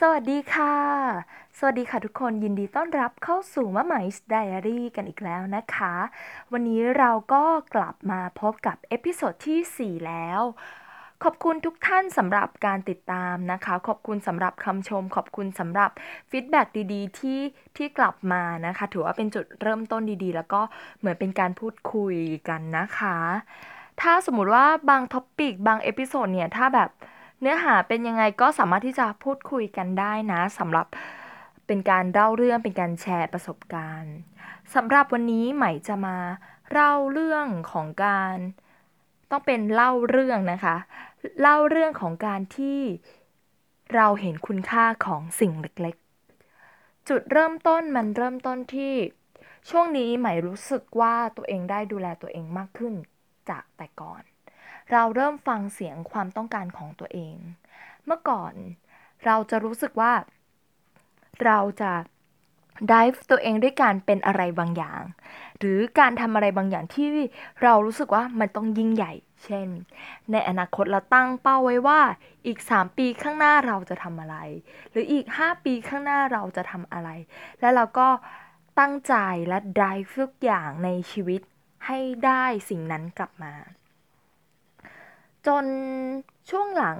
สวัสดีค่ะ สวัสดีค่ะทุกคนยินดีต้อนรับเข้าสู่ Mamai's Diary กันอีกแล้วนะคะ วันนี้เราก็กลับมาพบกับ episode ที่ 4 แล้ว ขอบคุณทุกท่านสำหรับการติดตามนะคะ ขอบคุณสำหรับคำชม ขอบคุณสำหรับ feedback ดีๆ ที่ที่กลับมานะคะ ถือว่าเป็นจุดเริ่มต้นดีๆ แล้วก็เหมือนเป็นการพูดคุยกันนะคะ ถ้าสมมุติว่าบาง topic บาง episode เนี่ยถ้าแบบ เนื้อหาเป็นยังไงก็สามารถที่จะพูดคุยกันได้นะสำหรับเป็นการเล่าเรื่องเป็นการแชร์ประสบการณ์สำหรับวันนี้ใหม่จะมาเล่าเรื่องของการ ต้องเป็นเล่าเรื่องนะคะ เล่าเรื่องของการที่เราเห็นคุณค่าของสิ่งเล็กๆ จุดเริ่มต้นมันเริ่มต้นที่ช่วงนี้ใหม่รู้สึกว่าตัวเองได้ดูแลตัวเองมากขึ้นจากแต่ก่อน เราเริ่มฟังเสียงความต้องการของตัวเอง เมื่อก่อนเราจะรู้สึกว่า เราจะดิฟตัวเองด้วยการเป็นอะไรบางอย่าง หรือการทำอะไรบางอย่างที่เรารู้สึกว่ามันต้องยิ่งใหญ่ เช่น ในอนาคตเราตั้งเป้าไว้ว่าอีก 3 ปีข้างหน้าเราจะทำอะไร หรืออีก 5 ปีข้างหน้าเราจะทำอะไร แล้วเราก็ตั้งใจและดิฟทุกอย่างในชีวิตให้ได้สิ่งนั้นกลับมา จนช่วงหลัง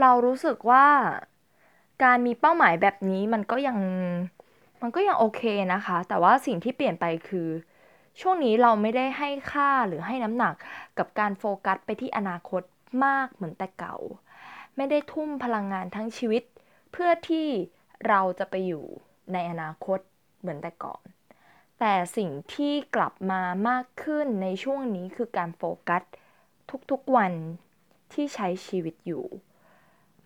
เรารู้สึกว่าการมีเป้าหมายแบบนี้มันก็ยังมันก็ยังโอเคนะคะ แต่ว่าสิ่งที่เปลี่ยนไปคือ ช่วงนี้เราไม่ได้ให้ค่าหรือให้น้ำหนักกับการโฟกัสไปที่อนาคตมากเหมือนแต่เก่า ไม่ได้ทุ่มพลังงานทั้งชีวิต เพื่อที่เราจะไปอยู่ในอนาคตเหมือนแต่ก่อน แต่สิ่งที่กลับมามากขึ้นในช่วงนี้คือการโฟกัส ทุกๆวันที่ใช้ชีวิตอยู่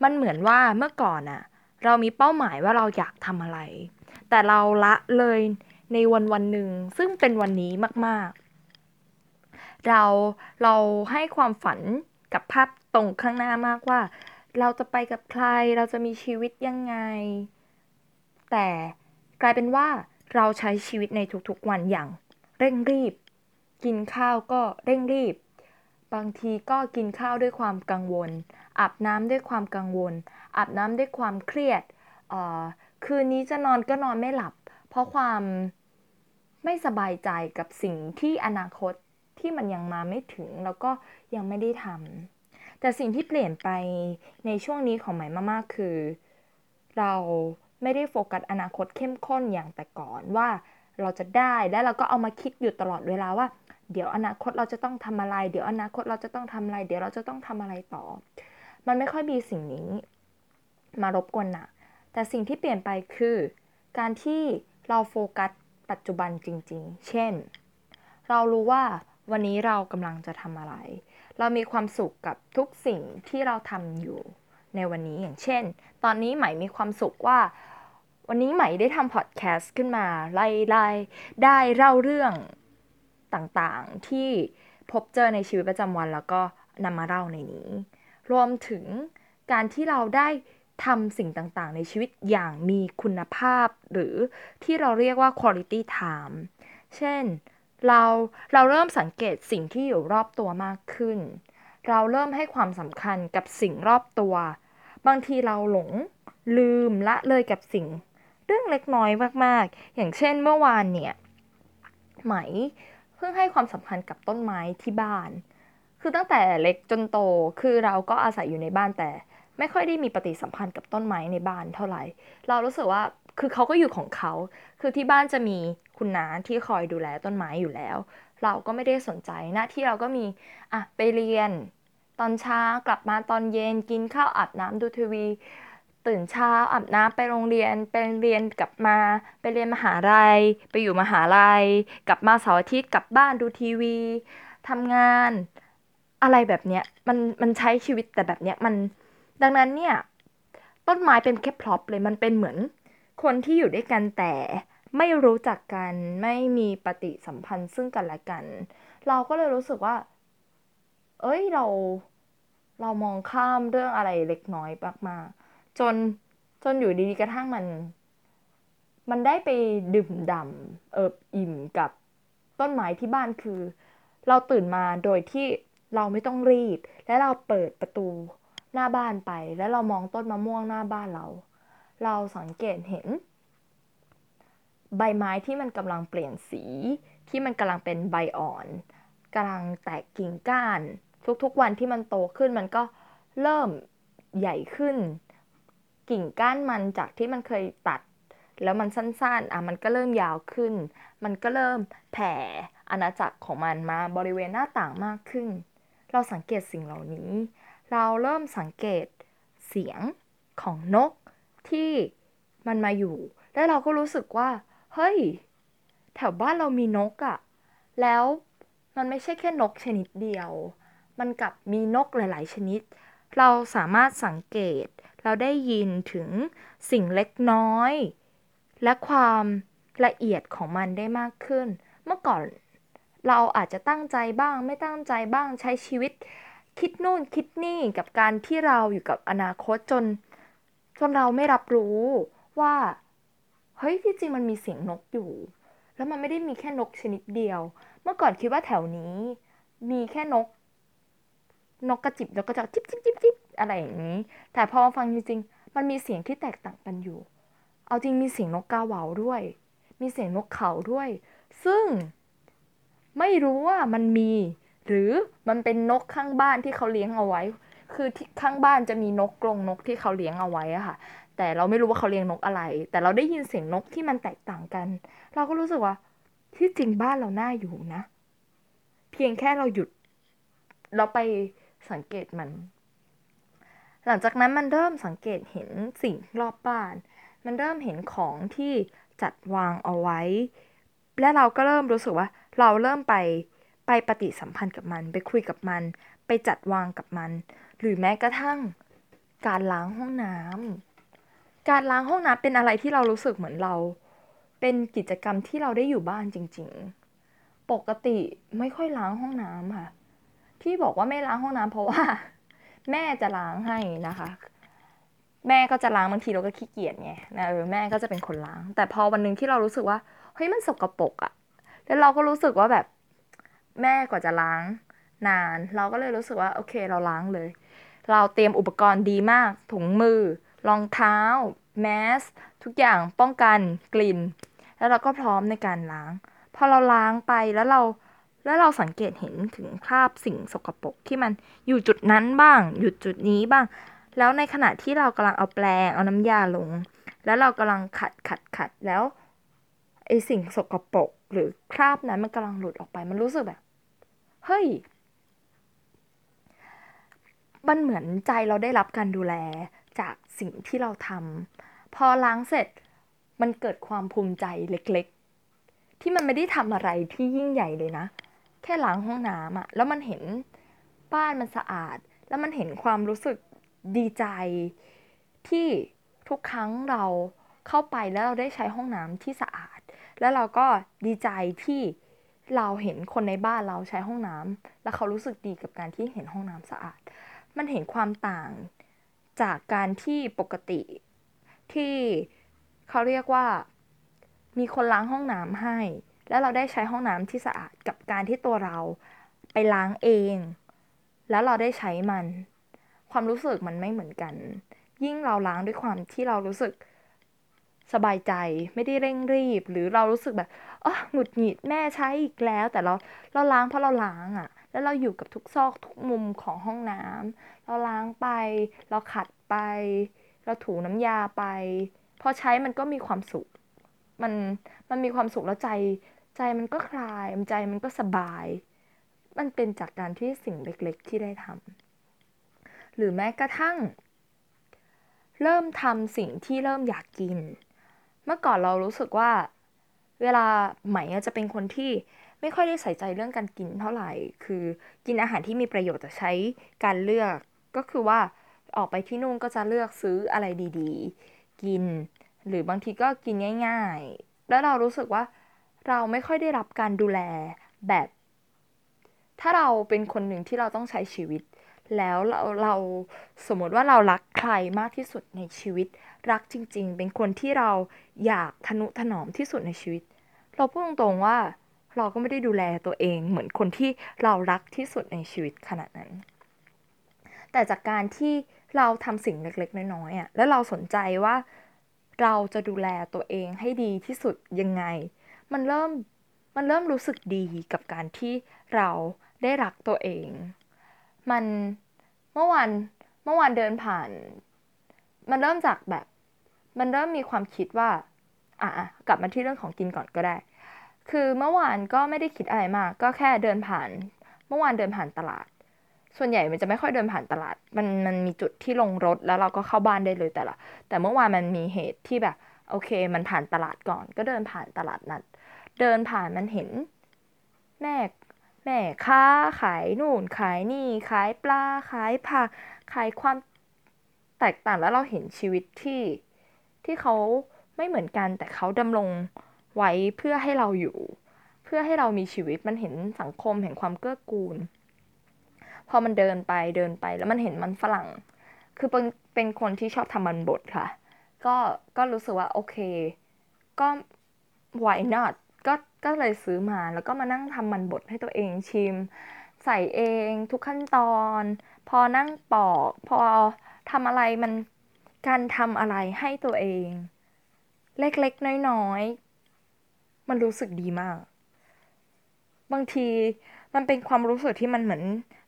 มันเหมือนว่าเมื่อก่อนอะเรามีเป้าหมายว่าเราอยากทำอะไร แต่เราละเลยในวันวันหนึ่งซึ่งเป็นวันนี้มากๆ เราเราให้ความฝันกับภาพตรงข้างหน้ามากว่า เราจะไปกับใครเราจะมีชีวิตยังไง แต่กลายเป็นว่าเราใช้ชีวิตในทุกๆวันอย่างเร่งรีบ กินข้าวก็เร่งรีบ บางทีก็กินข้าวด้วยความกังวล อาบน้ำด้วยความกังวล อาบน้ำด้วยความเครียด คืนนี้จะนอนก็นอนไม่หลับ เพราะความไม่สบายใจกับสิ่งที่อนาคตที่มันยังมาไม่ถึงแล้วก็ยังไม่ได้ทำแต่สิ่งที่เปลี่ยนไปในช่วงนี้ของใหม่มากๆคือ เราไม่ได้โฟกัสอนาคตเข้มข้นอย่างแต่ก่อนว่าเราจะได้แล้เราก็เอามาคิดอยู่ตลอดเวลาว่า เดี๋ยวอนาคตเราจะต้องทำอะไร เดี๋ยวอนาคตเราจะต้องทำอะไร เดี๋ยวเราจะต้องทำอะไรต่อ มันไม่ค่อยมีสิ่งนี้ มารบกวนนะแต่สิ่งที่เปลี่ยนไปคือ การที่เราโฟกัสปัจจุบันจริง ๆ เช่น เรารู้ว่าวันนี้เรากำลังจะทำอะไร เรามีความสุขกับทุกสิ่งที่เราทำอยู่ในวันนี้อย่างเช่น ตอนนี้ใหม่มีความสุขว่า วันนี้ใหม่ได้ทำพอดแคสต์ขึ้นมาไล่ไล่ได้เล่าเรื่อง ต่างๆ ที่พบเจอในชีวิตประจำวันแล้วก็นำมาเล่าในนี้ รวมถึงการที่เราได้ทำสิ่งต่างๆ ในชีวิตอย่างมีคุณภาพ หรือที่เราเรียกว่า quality time เช่น เราเราเริ่มสังเกตสิ่งที่อยู่รอบตัวมากขึ้น เราเริ่มให้ความสำคัญกับสิ่งรอบตัว บางทีเราหลงลืมละเลยกับสิ่ง เรื่องเล็กน้อยมากๆ อย่างเช่นเมื่อวานเนี่ยไหม เพิ่งให้ความสำคัญกับต้นไม้ที่บ้าน คือตั้งแต่เล็กจนโต คือเราก็อาศัยอยู่ในบ้านแต่ ไม่ค่อยได้มีปฏิสัมพันธ์กับต้นไม้ในบ้านเท่าไหร่ เรารู้สึกว่า คือเขาก็อยู่ของเขา คือที่บ้านจะมีคุณน้าที่คอยดูแลต้นไม้อยู่แล้ว เราก็ไม่ได้สนใจ หน้าที่เราก็มี อะ ไปเรียน ตอนเช้ากลับมาตอนเย็น กินข้าวอาบน้ำดูทีวี ตื่นเช้าอาบน้ำไปโรงเรียนไปเรียนกลับมาไปเรียนมหาลัย ไปอยู่มหาลัย กลับมาเสาร์อาทิตย์กลับบ้านดูทีวีทำงานอะไรแบบเนี้ยมันมันใช้ชีวิตแต่แบบเนี้ยมันดังนั้นเนี่ยต้นไม้เป็นแค่พร็อพเลยมันเป็นเหมือนคนที่อยู่ด้วยกันแต่ไม่รู้จักกันไม่มีปฏิสัมพันธ์ซึ่งกันและกัน เราก็เลยรู้สึกว่า เอ้ยเราเรามองข้ามเรื่องอะไรเล็กน้อยมากๆ จนจนอยู่ดีๆกระทั่งมัน มันได้ไปดื่มด่ำเอิบอิ่มกับต้นไม้ที่บ้านคือ เราตื่นมาโดยที่เราไม่ต้องรีบ และเราเปิดประตูหน้าบ้านไป แล้วเรามองต้นมะม่วงหน้าบ้านเรา เราสังเกตเห็น ใบไม้ที่มันกำลังเปลี่ยนสี ที่มันกำลังเป็นใบอ่อนกำลังแตกกิ่งก้าน ทุกๆวันที่มันโตขึ้นมันก็เริ่มใหญ่ขึ้น กิ่งก้านมันจากที่มันเคยตัด แล้วมันสั้นๆ อะมันก็เริ่มยาวขึ้น มันก็เริ่มแผ่อาณาจักรของมันมาบริเวณหน้าต่างมากขึ้น เราสังเกตสิ่งเหล่านี้ เราเริ่มสังเกตเสียงของนกที่มันมาอยู่ แล้วเราก็รู้สึกว่า เฮ้ย แถวบ้านเรามีนกอะแล้วมันไม่ใช่แค่นกชนิดเดียว มันกับมีนกหลาย ๆ ชนิด เราสามารถสังเกต เราได้ยินถึงสิ่งเล็กน้อย และความละเอียดของมันได้มากขึ้น เมื่อก่อนเราอาจจะตั้งใจบ้าง ไม่ตั้งใจบ้างใช้ชีวิต คิดนู่นคิดนี่กับการที่เราอยู่กับอนาคตจน จนเราไม่รับรู้ว่าเฮ้ยที่จริงมันมีเสียงนกอยู่ แล้วมันไม่ได้มีแค่นกชนิดเดียว เมื่อก่อนคิดว่าแถวนี้ มีแค่นก นกกระจิบนกกระจอกจิบจิบจิบจิบอะไรอย่างนี้ แต่พอมาฟังจริงๆ มันมีเสียงที่แตกต่างกันอยู่ เอาจริงมีเสียงนกกาเหวาด้วย มีเสียงนกเขาด้วย ซึ่งไม่รู้ว่ามันมี หรือมันเป็นนกข้างบ้านที่เขาเลี้ยงเอาไว้ คือที่ข้างบ้านจะมีนกกรงนกที่เขาเลี้ยงเอาไว้อะค่ะ แต่เราไม่รู้ว่าเขาเลี้ยงนกอะไร แต่เราได้ยินเสียงนกที่มันแตกต่างกัน เราก็รู้สึกว่า ที่จริงบ้านเราน่าอยู่นะ เพียงแค่เราหยุด เราไป สังเกตมัน หลังจากนั้นมันเริ่มสังเกตเห็นสิ่งรอบบ้าน มันเริ่มเห็นของที่จัดวางเอาไว้ และเราก็เริ่มรู้สึกว่า เราเริ่มไปไปปฏิสัมพันธ์กับมัน ไปคุยกับมัน ไปจัดวางกับมัน หรือแม้กระทั่งการล้างห้องน้ำการล้างห้องน้ำเป็นอะไรที่เรารู้สึกเหมือนเรา เป็นกิจกรรมที่เราได้อยู่บ้านจริง ๆ ปกติไม่ค่อยล้างห้องน้ำค่ะ ที่บอกว่าไม่ล้างห้องน้ำเพราะว่า แม่จะล้างให้นะคะ แม่ก็จะล้างบางทีเราก็ขี้เกียจไงนะเออแม่ก็จะเป็นคนล้าง แต่พอวันหนึ่งที่เรารู้สึกว่าเฮ้ยมันสกปรกอะแล้วเราก็รู้สึกว่าแบบแม่กว่าจะล้างนาน เราก็เลยรู้สึกว่าโอเคเราล้างเลย เราเตรียมอุปกรณ์ดีมาก ถุงมือรองเท้าแมสทุกอย่างป้องกันกลิ่น แล้วเราก็พร้อมในการล้าง พอเราล้างไปแล้วเรา แล้วเราสังเกตเห็นถึงคราบสิ่งสกปรกที่มันอยู่จุดนั้นบ้าง อยู่จุดนี้บ้าง แล้วในขณะที่เรากำลังเอาแปรงเอาน้ำยาลง แล้วเรากำลังขัดขัดขัดแล้วไอสิ่งสกปรกหรือคราบนั้นมันกำลังหลุดออกไปมันรู้สึกแบบเฮ้ยมันเหมือนใจเราได้รับการดูแลจากสิ่งที่เราทำพอล้างเสร็จมันเกิดความภูมิใจเล็ก ๆ ที่มันไม่ได้ทำอะไรที่ยิ่งใหญ่เลยนะ แค่ล้างห้องน้ำอะแล้วมันเห็นบ้านมันสะอาด แล้วมันเห็นความรู้สึกดีใจที่ทุกครั้งเราเข้าไปแล้วเราได้ใช้ห้องน้ำที่สะอาด แล้วเราก็ดีใจที่เราเห็นคนในบ้านเราใช้ห้องน้ำแล้วเขารู้สึกดีกับการที่เห็นห้องน้ำสะอาด มันเห็นความต่างจากการที่ปกติที่เขาเรียกว่ามีคนล้างห้องน้ำให้ แล้วเราได้ใช้ห้องน้ำที่สะอาดกับการที่ตัวเราไปล้างเอง แล้วเราได้ใช้มัน ความรู้สึกมันไม่เหมือนกัน ยิ่งเราล้างด้วยความที่เรารู้สึกสบายใจไม่ได้เร่งรีบ หรือเรารู้สึกแบบอ๋อหงุดหงิดแม่ใช้อีกแล้ว แต่เราเราล้างเพราะเราล้างอะ่ะ แล้วเราอยู่กับทุกซอกทุกมุมของห้องน้ำเราล้างไป เราขัดไป เราถูน้ำยาไปพอใช้มันก็มีความสุข มันมันมีความสุขแล้วใจ ใจมันก็คลายใจมันก็สบาย มันเป็นจากการที่สิ่งเล็กๆที่ได้ทำหรือแม้กระทั่ง เริ่มทำสิ่งที่เริ่มอยากกิน เมื่อก่อนเรารู้สึกว่า เวลาไหมจะเป็นคนที่ไม่ค่อยได้ใส่ใจเรื่องการกินเท่าไหร่ คือกินอาหารที่มีประโยชน์จะใช้การเลือก ก็คือว่าออกไปที่นู่นก็จะเลือกซื้ออะไรดี ๆ กิน หรือบางทีก็กินง่าย ๆ แล้วเรารู้สึกว่า เราไม่ค่อยได้รับการดูแลแบบ ถ้าเราเป็นคนหนึ่งที่เราต้องใช้ชีวิต แล้วเราเราสมมติว่าเรารักใครมากที่สุดในชีวิต รักจริง ๆ เป็นคนที่เราอยากทนุถนอมที่สุดในชีวิต เราพูดตรงๆว่าเราก็ไม่ได้ดูแลตัวเองเหมือนคนที่เรารักที่สุดในชีวิตขนาดนั้น แต่จากการที่เราทำสิ่งเล็กๆ น้อยๆอะแล้วเราสนใจว่าเราจะดูแลตัวเองให้ดีที่สุดยังไง มันเริ่มมันเริ่มรู้สึกดีกับการที่เราได้รักตัวเอง มันเมื่อวานเมื่อวานเดินผ่าน มันเริ่มจากแบบ มันเริ่มมีความคิดว่า อะกลับมาที่เรื่องของกินก่อนก็ได้ คือเมื่อวานก็ไม่ได้คิดอะไรมาก ก็แค่เดินผ่าน เมื่อวานเดินผ่านตลาด ส่วนใหญ่มันจะไม่ค่อยเดินผ่านตลาด มันมันมีจุดที่ลงรถแล้วเราก็เข้าบ้านได้เลยแต่ละ แต่เมื่อวานมันมีเหตุที่แบบ โอเค มันผ่านตลาดก่อน ก็เดินผ่านตลาดนัด เดินผ่านมันเห็น แม่แม่ค้าขายนู่นขายนี่ขายปลาขายผักขายความแตกต่างแล้วเราเห็นชีวิตที่ที่เขาไม่เหมือนกัน แต่เขาดำรงไว้เพื่อให้เราอยู่ เพื่อให้เรามีชีวิตมันเห็นสังคมเห็นความเกื้อกูล พอมันเดินไปเดินไปแล้วมันเห็นมันฝรั่ง คือเป็นเป็นคนที่ชอบทำมันบดค่ะ ก็ก็รู้สึกว่าโอเค ก็ why not ก็เลยซื้อมาแล้วก็มานั่งทำมันบดให้ตัวเองชิม ใส่เองทุกขั้นตอน พอนั่งปอกพอทำอะไรมันการทำอะไรให้ตัวเอง เล็กๆน้อยๆ มันรู้สึกดีมาก บางทีมันเป็นความรู้สึกที่มันเหมือน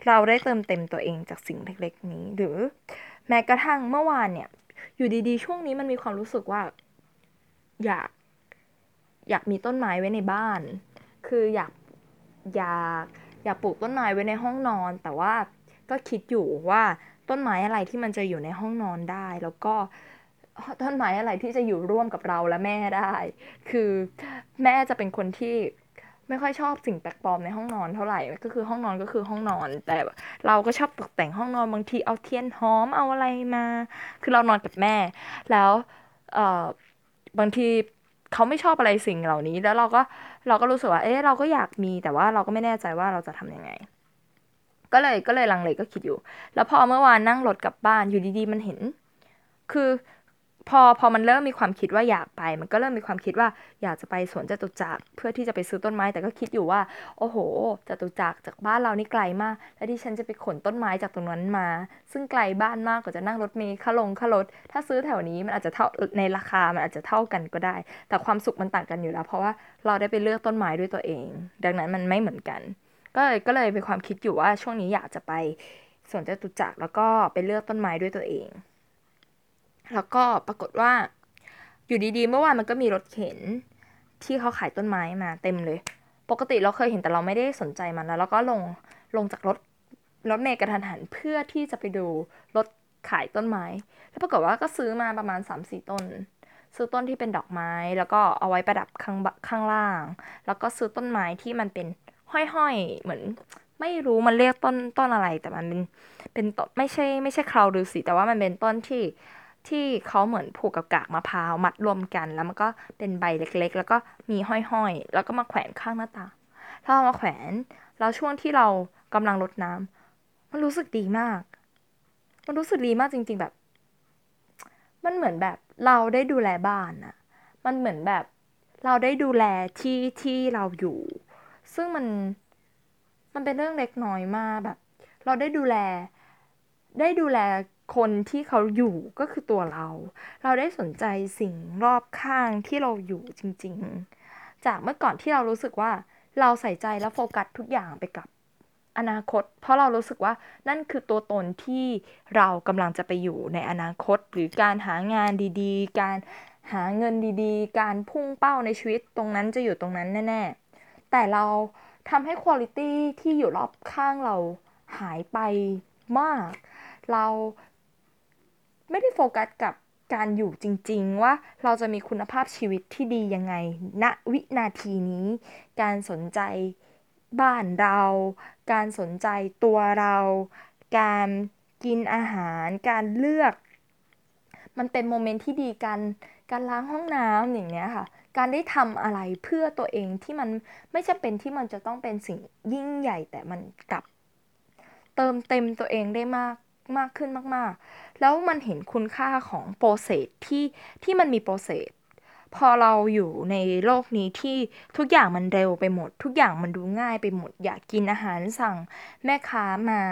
เราได้เติมเต็มตัวเองจากสิ่งเล็กๆ นี้ หรือแม้กระทั่งเมื่อวานเนี่ย อยู่ดีๆ ช่วงนี้มันมีความรู้สึกว่า อยาก อยากมีต้นไม้ไว้ในบ้าน คืออยากอยากอยากปลูกต้นไม้ไว้ในห้องนอน แต่ว่าก็คิดอยู่ว่าต้นไม้อะไรที่มันจะอยู่ในห้องนอนได้ แล้วก็ต้นไม้อะไรที่จะอยู่ร่วมกับเราและแม่ได้ คือแม่จะเป็นคนที่ไม่ค่อยชอบสิ่งแปลกปลอมในห้องนอนเท่าไหร่ ก็คือห้องนอนก็คือห้องนอน แต่เราก็ชอบตกแต่งห้องนอนบางทีเอาเทียนหอมเอาอะไรมา คือเรานอนกับแม่ แล้วเออบางที เขาไม่ชอบอะไรสิ่งเหล่านี้ แล้วเราก็เราก็รู้สึกว่า เอ๊ะเราก็อยากมีแต่ว่าเราก็ไม่แน่ใจว่าเราจะทํำยังไง ก็เลยก็เลยลังเลก็คิดอยู่ แล้วพอเมื่อวานนั่งรถกลับบ้านอยู่ดีๆ มันเห็น คือ พอพอมันเริ่มมีความคิดว่าอยากไป มันก็เริ่มมีความคิดว่าอยากจะไปสวนจตุจักรเพื่อที่จะไปซื้อต้นไม้แต่ก็คิดอยู่ว่า โอ้โหจตุจักรจากบ้านเรานี่ไกลมาก แล้วที่ฉันจะไปขนต้นไม้จากตรงนั้นมา ซึ่งไกลบ้านมากกว่าจะนั่งรถเมล์ค่าลงค่ารถ ถ้าซื้อแถวนี้มันอาจจะเท่าในราคามันอาจจะเท่ากันก็ได้ แต่ความสุขมันต่างกันอยู่แล้ว เพราะว่าเราได้ไปเลือกต้นไม้ด้วยตัวเอง ดังนั้นมันไม่เหมือนกัน ก็เลยก็เลยเป็นความคิดอยู่ว่าช่วงนี้อยากจะไปสวนจตุจักรแล้วก็ไปเลือกต้นไม้ด้วยตัวเอง แล้วก็ปรากฏว่า อยู่ดีๆ เมื่อวานมันก็มีรถเข็นที่เขาขายต้นไม้มาเต็มเลย ปกติเราเคยเห็นแต่เราไม่ได้สนใจมันแล้วเราก็ลงลงจากรถรถเมล์กระทันหันเพื่อที่จะไปดูรถขายต้นไม้ แล้วปรากฏว่าก็ซื้อมาประมาณ 3-4 ต้น ซื้อต้นที่เป็นดอกไม้ แล้วก็เอาไว้ประดับข้างข้างล่าง แล้วก็ซื้อต้นไม้ที่มันเป็นห้อยๆ เหมือนไม่รู้มันเรียกต้นต้นอะไร แต่มันเป็นเป็นต้นไม่ใช่ไม่ใช่คราวฤาษีแต่ว่ามันเป็นต้นที่ ที่เขาเหมือนผูกกับกากมะพร้าวมัดรวมกัน แล้วมันก็เป็นใบเล็กๆ แล้วก็มีห้อยๆ แล้วก็มาแขวนข้างหน้าต่างถ้าเอามาแขวนแล้วช่วงที่เรากำลังรดน้ำมันรู้สึกดีมาก มันรู้สึกดีมากจริง ๆแบบ มันเหมือนแบบเราได้ดูแลบ้านอะมันเหมือนแบบเราได้ดูแลที่ที่เราอยู่ ซึ่งมันมันเป็นเรื่องเล็กน้อยมากแบบ เราได้ดูแล ได้ดูแล คนที่เขาอยู่ก็คือตัวเรา เราได้สนใจสิ่งรอบข้างที่เราอยู่จริง ๆ จากเมื่อก่อนที่เรารู้สึกว่าเราใส่ใจและโฟกัสทุกอย่างไปกับอนาคต เพราะเรารู้สึกว่านั่นคือตัวตนที่เรากำลังจะไปอยู่ในอนาคต หรือการหางานดีๆ การหาเงินดีๆ การพุ่งเป้าในชีวิตตรงนั้นจะอยู่ตรงนั้นแน่ๆ แต่เราทำให้คุณภาพที่อยู่รอบข้างเราหายไปมาก เรา ไม่ได้โฟกัสกับการอยู่จริง ๆ ว่าเราจะมีคุณภาพชีวิตที่ดียังไงณวินาทีนี้ การสนใจบ้านเรา การสนใจตัวเรา การกินอาหาร การเลือก มันเป็นโมเมนต์ที่ดีกันการล้างห้องน้ำอย่างเนี้ยค่ะ การได้ทำอะไรเพื่อตัวเองที่มันไม่จำเป็นที่มันจะต้องเป็นสิ่งยิ่งใหญ่แต่มันกลับ เติมเต็มตัวเองได้มาก มากขึ้นมาก ๆ แล้วมันเห็นคุณค่าของโปรเซสที่ที่มันมีโปรเซสพอเราอยู่ในโลกนี้ที่ทุกอย่างมันเร็วไปหมด ทุกอย่างมันดูง่ายไปหมด อยากกินอาหารสั่งแม่ค้ามา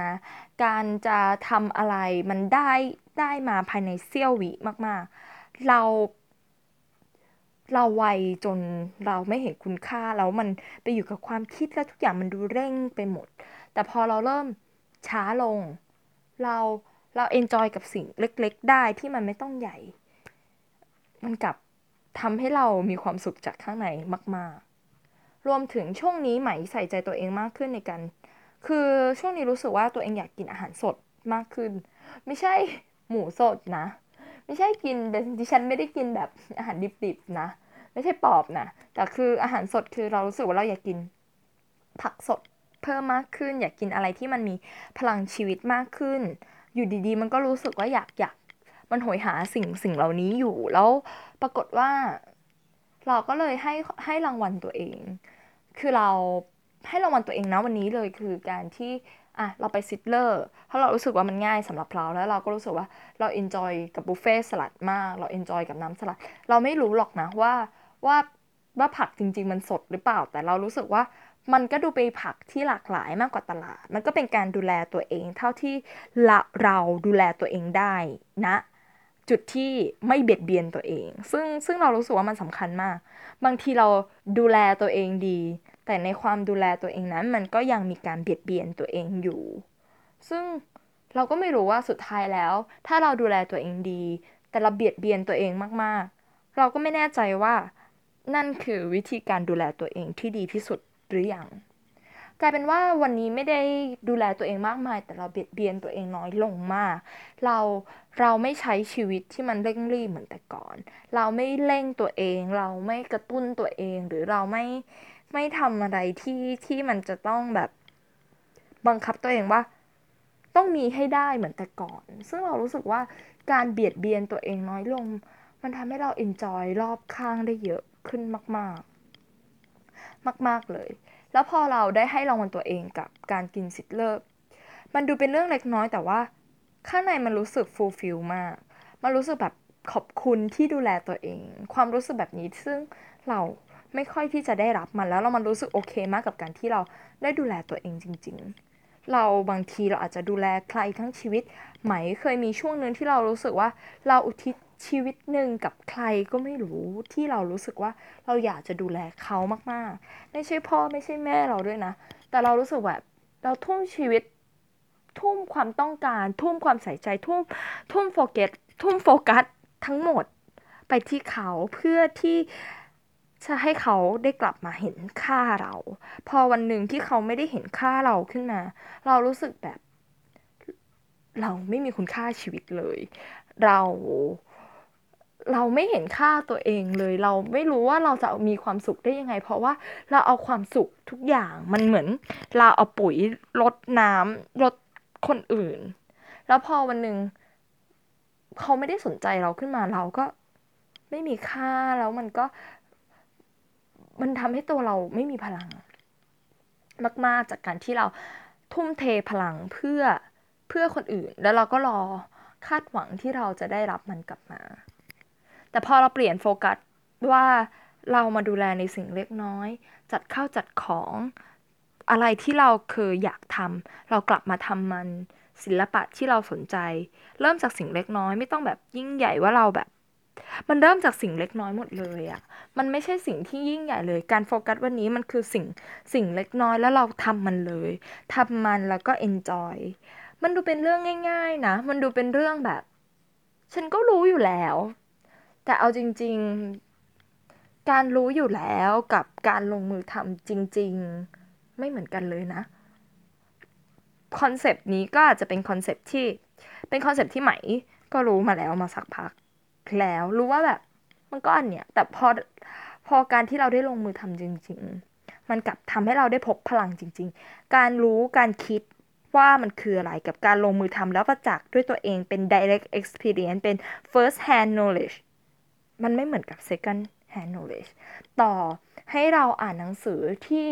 การจะทำอะไรมันได้ได้มาภายในเสี้ยววิมาก ๆ เรา เราไวจนเราไม่เห็นคุณค่าแล้วมันไปอยู่กับความคิดแล้วทุกอย่างมันดูเร่งไปหมด แต่พอเราเริ่มช้าลง เราเราเอนจอยกับสิ่งเล็ก ๆ ได้ที่มันไม่ต้องใหญ่ มันกลับทำให้เรามีความสุขจากข้างในมาก ๆ รวมถึงช่วงนี้ใหม่ใส่ใจตัวเองมากขึ้นในการ คือช่วงนี้รู้สึกว่าตัวเองอยากกินอาหารสดมากขึ้น ไม่ใช่หมูสดนะ ไม่ใช่กินดิฉันไม่ได้กินแบบอาหารดิบๆนะ ไม่ใช่ปอบนะ แต่คืออาหารสดคือเรารู้สึกว่าเราอยากกินผักสด เพิ่มมากขึ้น อยากกินอะไรที่มันมีพลังชีวิตมากขึ้น อยู่ดีๆ มันก็รู้สึกว่าอยากอยากมันโหยหาสิ่งสิ่งเหล่านี้อยู่แล้วปรากฏว่า เราก็เลยให้ให้รางวัลตัวเอง คือเราให้รางวัลตัวเองนะวันนี้เลยคือการที่อะเราไป Sizzler เพราะเรารู้สึกว่ามันง่ายสำหรับเราแล้วเราก็รู้สึกว่าเรา enjoy กับบุฟเฟ่สลัดมากเรา enjoy กับน้ำสลัด เราไม่รู้หรอกนะว่าว่าว่าผักจริง ๆ มันสดหรือเปล่า แต่เรารู้สึกว่า มันก็ดูเป็นผักที่หลากหลายมากกว่าตลาด มันก็เป็นการดูแลตัวเอง เท่าที่เราดูแลตัวเองได้นะจุดที่ไม่เบียดเบียนตัวเอง ซึ่งซึ่งเรารู้สึกว่ามันสำคัญมาก บางทีเราดูแลตัวเองดี แต่ในความดูแลตัวเองนั้น มันก็ยังมีการเบียดเบียนตัวเองอยู่ ซึ่งเราก็ไม่รู้ว่าสุดท้ายแล้ว ถ้าเราดูแลตัวเองดี แต่เราเบียดเบียนตัวเองมาก ๆ เราก็ไม่แน่ใจว่า นั่นคือวิธีการดูแลตัวเองที่ดีที่สุด หรืออยังกลายเป็นว่าวันนี้ไม่ได้ดูแลตัวเองมากมาย แต่เราเบียดเบียนตัวเองน้อยลงมาก เราเราไม่ใช้ชีวิตที่มันเร่งรีบเหมือนแต่ก่อน เราไม่เร่งตัวเอง เราไม่กระตุ้นตัวเอง หรือเราไม่ไม่ทำอะไรที่ที่มันจะต้องแบบบังคับตัวเองว่าต้องมีให้ได้เหมือนแต่ก่อน ซึ่งเรารู้สึกว่าการเบียดเบียนตัวเองน้อยลง มันทำให้เราเอนจอยรอบข้างได้เยอะขึ้นมาก ๆ มาก ๆ เลย แล้วพอเราได้ให้รางวัลตัวเองกับการกินสิทธิ์เลิกมันดูเป็นเรื่องเล็กน้อยแต่ว่า ข้างในมันรู้สึกฟูลฟิลมาก มันรู้สึกแบบขอบคุณที่ดูแลตัวเอง ความรู้สึกแบบนี้ซึ่งเราไม่ค่อยที่จะได้รับมันแล้วเรามันรู้สึกโอเคมากกับการที่เราได้ดูแลตัวเองจริง ๆ เราบางทีเราอาจจะดูแลใครทั้งชีวิต ไหมเคยมีช่วงนึงที่เรารู้สึกว่าเราอุทิศชีวิตหนึ่งกับใครก็ไม่รู้ที่เรารู้สึกว่าเราอยากจะดูแลเขามากๆ ไม่ใช่พ่อไม่ใช่แม่เราด้วยนะ แต่เรารู้สึกแบบเราทุ่มชีวิต ทุ่มความต้องการ ทุ่มความใส่ใจทุ่มทุ่มโฟกัสทุ่มโฟกัสทั้งหมดไปที่เขาเพื่อที่ จะให้เขาได้กลับมาเห็นค่าเรา พอวันหนึ่งที่เขาไม่ได้เห็นค่าเราขึ้นมา เรารู้สึกแบบ เราไม่มีคุณค่าชีวิตเลย เรา เราไม่เห็นค่าตัวเองเลย เราไม่รู้ว่าเราจะมีความสุขได้ยังไง เพราะว่าเราเอาความสุขทุกอย่างมันเหมือน เราเอาปุ๋ยรดน้ำรดคนอื่น แล้วพอวันหนึ่งเขาไม่ได้สนใจเราขึ้นมาเราก็ไม่มีค่าแล้วมันก็ มันทำให้ตัวเราไม่มีพลัง มาก ๆ จากการที่เราทุ่มเทพลังเพื่อเพื่อคนอื่น แล้วเราก็รอคาดหวังที่เราจะได้รับมันกลับมา แต่พอเราเปลี่ยนโฟกัสว่าเรามาดูแลในสิ่งเล็กน้อย จัดข้าวจัดของอะไรที่เราเคยอยากทำเรากลับมาทำมันศิลปะที่เราสนใจ เริ่มจากสิ่งเล็กน้อย ไม่ต้องแบบยิ่งใหญ่ว่าเราแบบ มันเริ่มจากสิ่งเล็กน้อยหมดเลยอะ่ะมันไม่ใช่สิ่งที่ยิ่งใหญ่เลย การโฟกัสวันนี้มันคือสิ่งสิ่งเล็กน้อยแล้วเราทำมันเลยทำมันแล้วก็เอนจอย มันดูเป็นเรื่องง่าย ๆ นะ มันดูเป็นเรื่องแบบ ฉันก็รู้อยู่แล้ว แต่เอาจริง ๆ การรู้อยู่แล้วกับการลงมือทำจริง ๆ ไม่เหมือนกันเลยนะ concept นี้ก็อาจจะเป็น concept ที่เป็น concept ที่ไหมก็รู้มาแล้วมาสักพัก แล้ว รู้ว่าแบบ มันก็อันเนี้ยแต่พอพอการที่เราได้ลงมือทำจริง ๆ มันกลับทำให้เราได้พบพลังจริง ๆ การรู้การคิดว่ามันคืออะไรกับการลงมือทำแล้วประจักษ์ด้วยตัวเองเป็น direct experience เป็น first hand knowledge มันไม่เหมือนกับ second hand knowledge ต่อให้เราอ่านหนังสือที่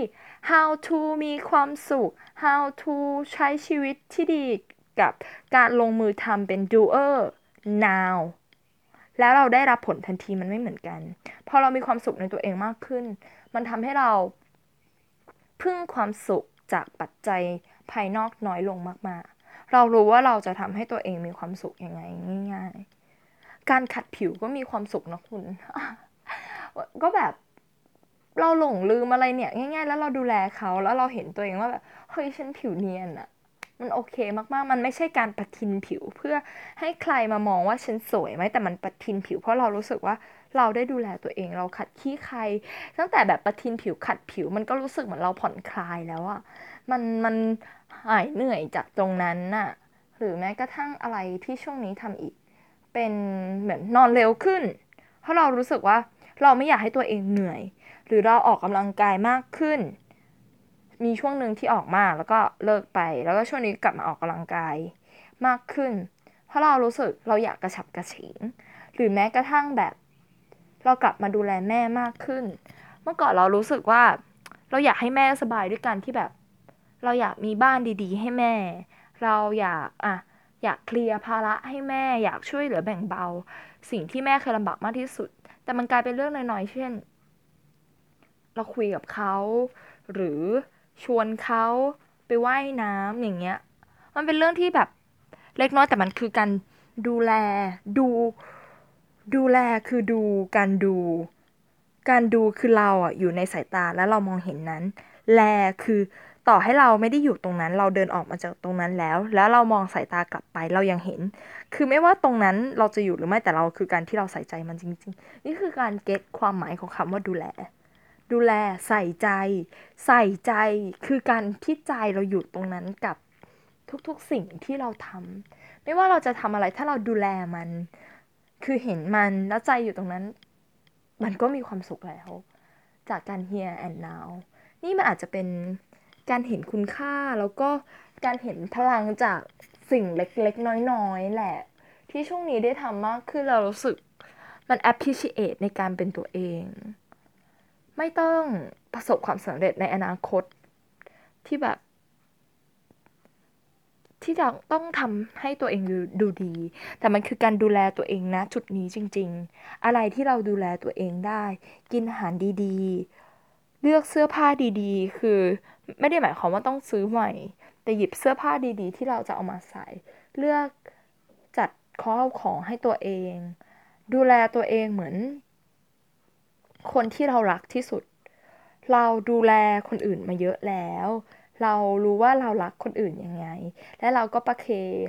how to มีความสุข how to ใช้ชีวิตที่ดีกับการลงมือทำเป็น doer now แล้วเราได้รับผลทันทีมันไม่เหมือนกัน พอเรามีความสุขในตัวเองมากขึ้น มันทำให้เราพึ่งความสุขจากปัจจัยภายนอกน้อยลงมากๆ เรารู้ว่าเราจะทำให้ตัวเองมีความสุขยังไงง่าย ๆ การขัดผิวก็มีความสุขนะคุณ ก็แบบเราหลงลืมอะไรเนี่ย ง่าย ๆ แล้วเราดูแลเขาแล้วเราเห็นตัวเองว่าแบบเฮ้ยฉันผิวเนียนอะ มันโอเคมากๆ มันไม่ใช่การปะทินผิวเพื่อให้ใครมามองว่าฉันสวยไหมแต่มันปะทินผิว เพราะเรารู้สึกว่าเราได้ดูแลตัวเองเราขัดขี้ใคร ตั้งแต่แบบปะทินผิวขัดผิว มันก็รู้สึกเหมือนเราผ่อนคลายแล้วอะมันมันหายเหนื่อยจากตรงนั้นน่ะหรือแม้กระทั่งอะไรที่ช่วงนี้ทำอีก เป็นเหมือนนอนเร็วขึ้น เพราะเรารู้สึกว่าเราไม่อยากให้ตัวเองเหนื่อย หรือเราออกกำลังกายมากขึ้น มีช่วงหนึ่งที่ออกมาแล้วก็เลิกไป แล้วก็ช่วงนี้กลับมาออกกำลังกายมากขึ้น เพราะเรารู้สึกเราอยากกระฉับกระเฉง หรือแม้กระทั่งแบบ เรากลับมาดูแลแม่มากขึ้น เมื่อก่อนเรารู้สึกว่า เราอยากให้แม่สบายด้วยกันที่แบบ เราอยากมีบ้านดีๆ ให้แม่ เราอยากอะอยากเคลียร์ภาระให้แม่ อยากช่วยเหลือแบ่งเบา สิ่งที่แม่เคยลำบากมากที่สุด แต่มันกลายเป็นเรื่องน้อยๆเช่น เราคุยกับเขาหรือ ชวนเขาไปไว่ายน้ำอย่างเงี้ย มันเป็นเรื่องที่แบบเล็กน้อยแต่มันคือการดูแลดู ดูแลคือดูการดู การดูคือเราอะอยู่ในสายตาแล้วเรามองเห็นนั้น แลคือต่อให้เราไม่ได้อยู่ตรงนั้น เราเดินออกมาจากตรงนั้นแล้ว แล้วเรามองสายตากลับไปเรายังเห็น คือไม่ว่าตรงนั้นเราจะอยู่หรือไม่แต่เราคือการที่เราใส่ใจมันจริง ๆ นี่คือการเก็ตความหมายของคำว่าดูแล ดูแลใส่ใจ ใส่ใจคือการที่ใจเราอยู่ตรงนั้นกับทุกๆสิ่งที่เราทำไม่ว่าเราจะทำอะไรถ้าเราดูแลมัน คือเห็นมันแล้วใจอยู่ตรงนั้น มันก็มีความสุขแล้ว จากการ here and now นี่มันอาจจะเป็นการเห็นคุณค่าแล้วก็การเห็นพลังจากสิ่งเล็กๆ น้อยๆ แหละ ที่ช่วงนี้ได้ทำมากขึ้นเรารู้สึกมัน appreciate ในการเป็นตัวเอง ไม่ต้องประสบความสำเร็จในอนาคตที่แบบ ที่จะต้องทำให้ตัวเองดูดูดี แต่มันคือการดูแลตัวเองนะ จุดนี้จริง ๆ อะไรที่เราดูแลตัวเองได้ กินอาหารดีๆ เลือกเสื้อผ้าดีๆ คือไม่ได้หมายความว่าต้องซื้อใหม่ แต่หยิบเสื้อผ้าดีๆ ที่เราจะเอามาใส่ เลือกจัดข้าของให้ตัวเอง ดูแลตัวเองเหมือน คนที่เรารักที่สุด เราดูแลคนอื่นมาเยอะแล้ว เรารู้ว่าเรารักคนอื่นยังไง และเราก็ประเคน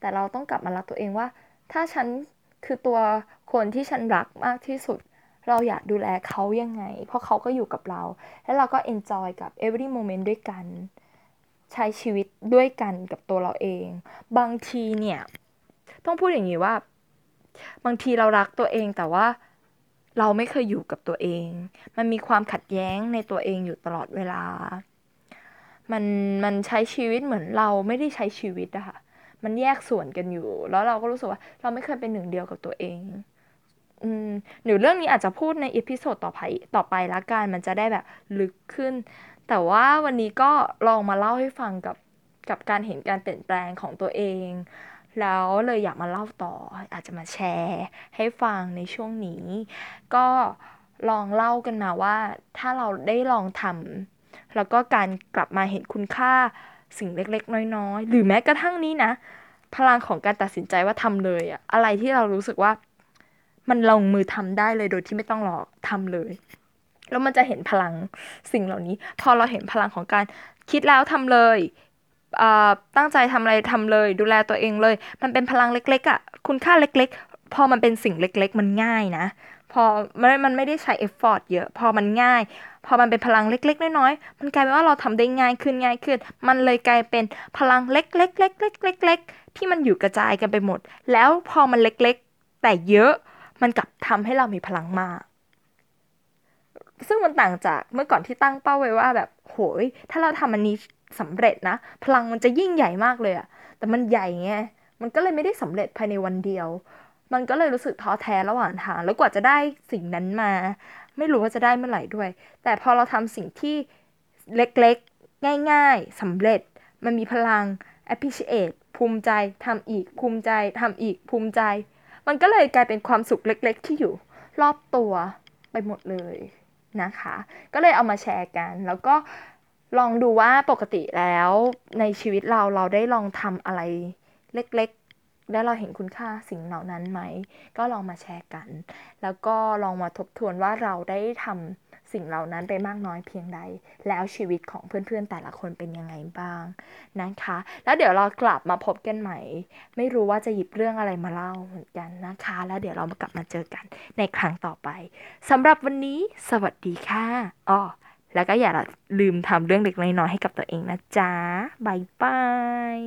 แต่เราต้องกลับมารักตัวเองว่า ถ้าฉันคือตัวคนที่ฉันรักมากที่สุด เราอยากดูแลเขายังไง เพราะเขาก็อยู่กับเรา และเราก็ enjoy กับ every moment ด้วยกัน ใช้ชีวิตด้วยกันกับตัวเราเอง บางทีเนี่ย ต้องพูดอย่างนี้ว่า บางทีเรารักตัวเองแต่ว่า เราไม่เคยอยู่กับตัวเอง มันมีความขัดแย้งในตัวเองอยู่ตลอดเวลา มันมันใช้ชีวิตเหมือนเราไม่ได้ใช้ชีวิตอะค่ะ มันแยกส่วนกันอยู่ แล้วเราก็รู้สึกว่า เราไม่เคยเป็นหนึ่งเดียวกับตัวเอง อืมหรือเรื่องนี้อาจจะพูดในอีพิโซดต่อไปต่อไปละกัน มันจะได้แบบลึกขึ้น แต่ว่าวันนี้ก็ลองมาเล่าให้ฟังกับกับการเห็นการเปลี่ยนแปลงของตัวเอง แล้วเลยอยากมาเล่าต่อ อาจจะมาแชร์ให้ฟังในช่วงนี้ ก็ลองเล่ากันมาว่า ถ้าเราได้ลองทำแล้วก็การกลับมาเห็นคุณค่าสิ่งเล็กๆ น้อยๆ หรือแม้กระทั่งนี้นะ พลังของการตัดสินใจว่าทำเลยอะอะไรที่เรารู้สึกว่า มันลงมือทำได้เลยโดยที่ไม่ต้องรอทำเลยแล้วมันจะเห็นพลังสิ่งเหล่านี้ พอเราเห็นพลังของการคิดแล้วทำเลย ตั้งใจทำอะไรทำเลย ดูแลตัวเองเลย มันเป็นพลังเล็กๆอะ่ะคุณค่าเล็กๆ พอมันเป็นสิ่งเล็ก ๆ มันง่ายนะ พอมันมันไม่ได้ใช้เอฟฟอร์ตเยอะ พอมันง่าย พอมันเป็นพลังเล็ก ๆ น้อยๆมันกลายเป็นว่าเราทำได้ง่ายขึ้นง่ายขึ้น มันเลยกลายเป็นพลังเล็กๆๆๆๆๆที่มันอยู่กระจายกันไปหมด แล้วพอมันเล็กๆ แต่เยอะมันกลับทำให้เรามีพลังมากซึ่งมันต่างจากเมื่อก่อนที่ตั้งเป้าไว้ว่าแบบโหย ถ้าเราทำอันนี้ สำเร็จนะ พลังมันจะยิ่งใหญ่มากเลยอะแต่มันใหญ่ไงมันก็เลยไม่ได้สำเร็จภายในวันเดียว มันก็เลยรู้สึกท้อแท้ระหว่างทาง แล้วกว่าจะได้สิ่งนั้นมา ไม่รู้ว่าจะได้เมื่อไหร่ด้วย แต่พอเราทำสิ่งที่เล็กๆ ง่าย ๆสำเร็จ มันมีพลัง appreciate ภูมิใจทำอีก ภูมิใจทำอีก ภูมิใจ มันก็เลยกลายเป็นความสุขเล็ก ๆ ที่อยู่ รอบตัวไปหมดเลยนะคะ ก็เลยเอามาแชร์กัน แล้วก็ ลองดูว่าปกติแล้วในชีวิตเราเราได้ลองทำอะไรเล็กๆ แล้วเราเห็นคุณค่าสิ่งเหล่านั้นไหม ก็ลองมาแชร์กัน แล้วก็ลองมาทบทวนว่าเราได้ทำสิ่งเหล่านั้นไปมากน้อยเพียงใด แล้วชีวิตของเพื่อนๆแต่ละคนเป็นยังไงบ้างนะคะ แล้วเดี๋ยวเรากลับมาพบกันใหม่ ไม่รู้ว่าจะหยิบเรื่องอะไรมาเล่าเหมือนกันนะคะ แล้วเดี๋ยวเรามากลับมาเจอกันในครั้งต่อไปสำหรับวันนี้ สวัสดีค่ะอ้อ แล้วก็อย่าลืมทำเรื่องเล็กน้อยๆให้กับตัวเองนะจ๊ะบายบาย